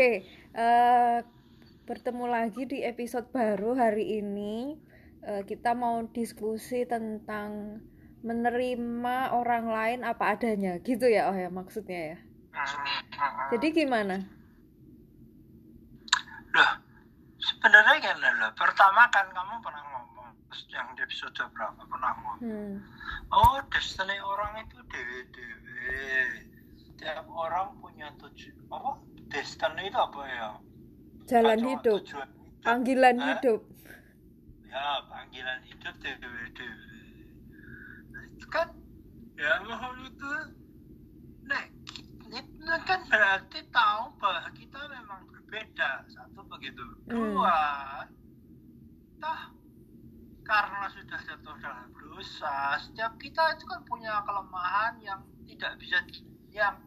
Oke, eh, bertemu lagi di episode baru hari ini. Eh, kita mau diskusi tentang menerima orang lain apa adanya, gitu ya, oh ya maksudnya ya. Jadi gimana? Loh, sebenarnya kan loh. Pertama kan kamu pernah ngomong yang di episode berapa pernah ngomong. Hmm. Oh, destiny orang itu dewe-dewe. Tiap orang punya tujuan. Apa? Destiny itu apa ya? Jalan Atau hidup, tujuan panggilan Hah? hidup. Ya, panggilan hidup dewe-dewe. Nah, itu kan ya mohon itu nek itu kan berarti tahu bahwa kita memang berbeda satu begitu Hmm. dua toh karena sudah jatuh dalam dosa setiap kita itu kan punya kelemahan yang tidak bisa di- yang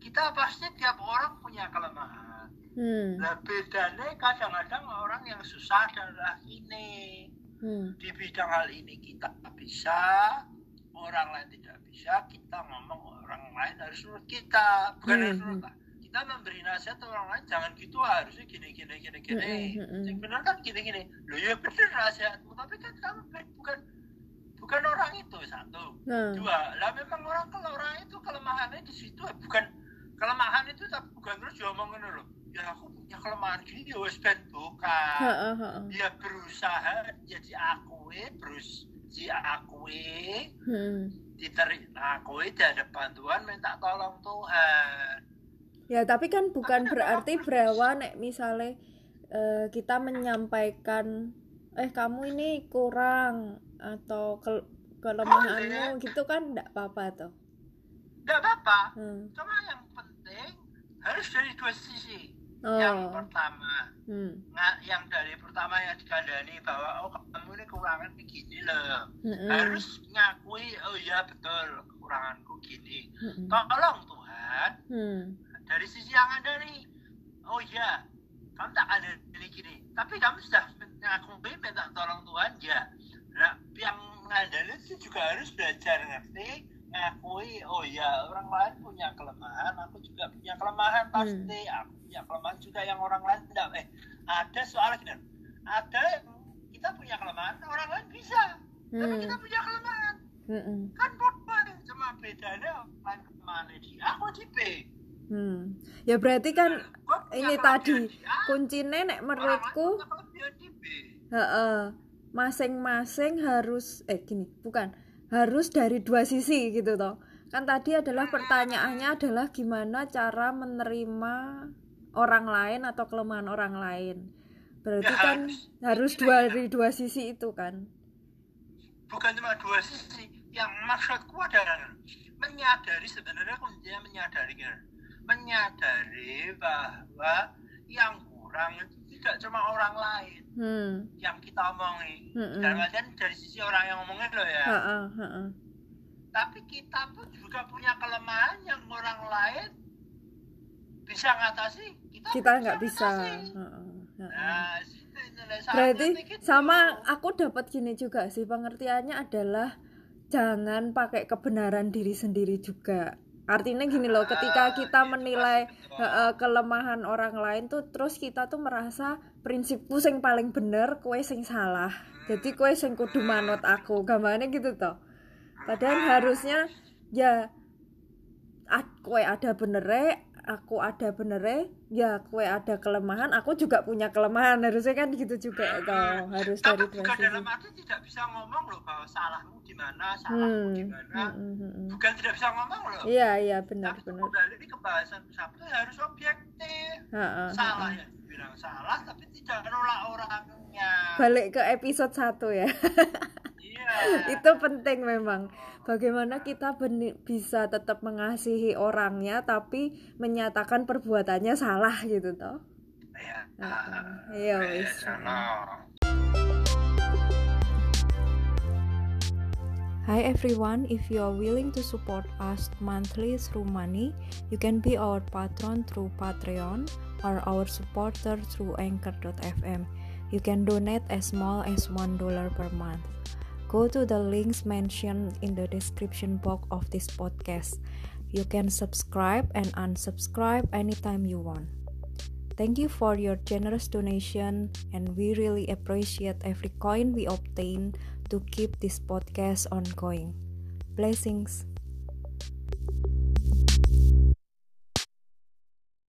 kita pasti tiap orang punya kelemahan Hmm. Nah bedanya kadang-kadang orang yang susah adalah ini Hmm. di bidang hal ini kita bisa, orang lain tidak bisa, kita ngomong orang lain harus nurut kita, bukan Hmm, harus nurut hmm. Kita memberi nasihat orang lain jangan gitu harusnya gini gini gini gini. Hmm, hmm. Yang benar kan gini gini. Lo ya benar nasihatmu, tapi kan kamu bukan bukan orang itu satu. Nah, Dua, lah memang orang kalau orang itu kelemahannya di situ bukan kelemahan itu tapi bukan terus diomongin loh. Ya aku punya kelemahan gini ya wes ben bukan dia berusaha ya diakui terus diakui Hmm. diterima akui dia ada bantuan minta tolong Tuhan Ya, tapi kan bukan Tapi berarti kenapa bahwa nek misalnya eh, kita menyampaikan eh kamu ini kurang atau kel- kelemahanmu gitu kan enggak apa-apa toh. tidak apa-apa Hmm. cuma yang harus dari dua sisi Oh. yang pertama Hmm. nggak yang dari pertama yang dikandani bahwa oh kamu ini kekurangan begini loh Mm-mm. harus ngakui oh iya betul kekuranganku gini Mm-mm. tolong Tuhan Hmm. dari sisi yang ada nih oh iya kamu tak ada ini gini tapi kamu sudah mengakui minta tolong Tuhan ya nah yang mengandalkan itu juga harus belajar ngerti ngakui oh ya orang lain punya kelemahan aku juga punya kelemahan pasti. Aku punya kelemahan juga yang orang lain tidak. Eh ada soal gini ada kita punya kelemahan orang lain bisa. Tapi Hmm. kita punya kelemahan. Mm-mm. kan beda cuma bedanya lain kelemahan di A, aku di B. Hmm. Ya berarti kan punya ini tadi kuncinya nek menurutku masing-masing harus eh gini, bukan harus dari dua sisi gitu toh. Kan tadi adalah pertanyaannya adalah gimana cara menerima orang lain atau kelemahan orang lain. Berarti Ya, kan harus. harus dua lah. dari dua sisi itu kan. bukan cuma dua sisi yang maksudku adalah menyadari sebenarnya kuncinya menyadari menyadari bahwa yang kurang tidak cuma orang lain Hmm. yang kita omongi Mm-mm. dalam artian dari sisi orang yang ngomongin loh ya Heeh, heeh. tapi kita pun juga punya kelemahan yang orang lain bisa ngatasi kita, Kita nggak bisa. heeh. nah Berarti gitu. sama aku dapat gini juga sih pengertiannya adalah jangan pakai kebenaran diri sendiri juga. Artinya gini loh, ketika kita menilai heeh, kelemahan orang lain tuh terus kita tuh merasa prinsipku sing paling bener, kue sing salah. Jadi kue sing kudu manut aku, gambarnya gitu toh. Padahal harusnya ya kue ada benere, aku ada benere, ya kue ada kelemahan, aku juga punya kelemahan. Harusnya kan gitu juga toh. Harus dari tapi dua bukan dalam arti tidak bisa ngomong loh bahwa salahmu di mana salahmu Hmm, di mana hmm, hmm, hmm, hmm. bukan tidak bisa ngomong loh Iya, iya benar tapi benar. kembali ke bahasan sabtu harus objektif Heeh, salah heeh. ya dibilang salah tapi tidak menolak orangnya Balik ke episode 1 ya. Itu penting memang. Bagaimana kita bisa tetap mengasihi orangnya tapi menyatakan perbuatannya salah gitu toh. Iya. Heeh. Iya wis. Hi everyone, if you are willing to support us monthly through money, you can be our patron through Patreon or our supporter through anchor.fm. You can donate as small as $1 per month. Go to the links mentioned in the description box of this podcast. You can subscribe and unsubscribe anytime you want. Thank you for your generous donation, and we really appreciate every coin we obtain to keep this podcast ongoing. Blessings.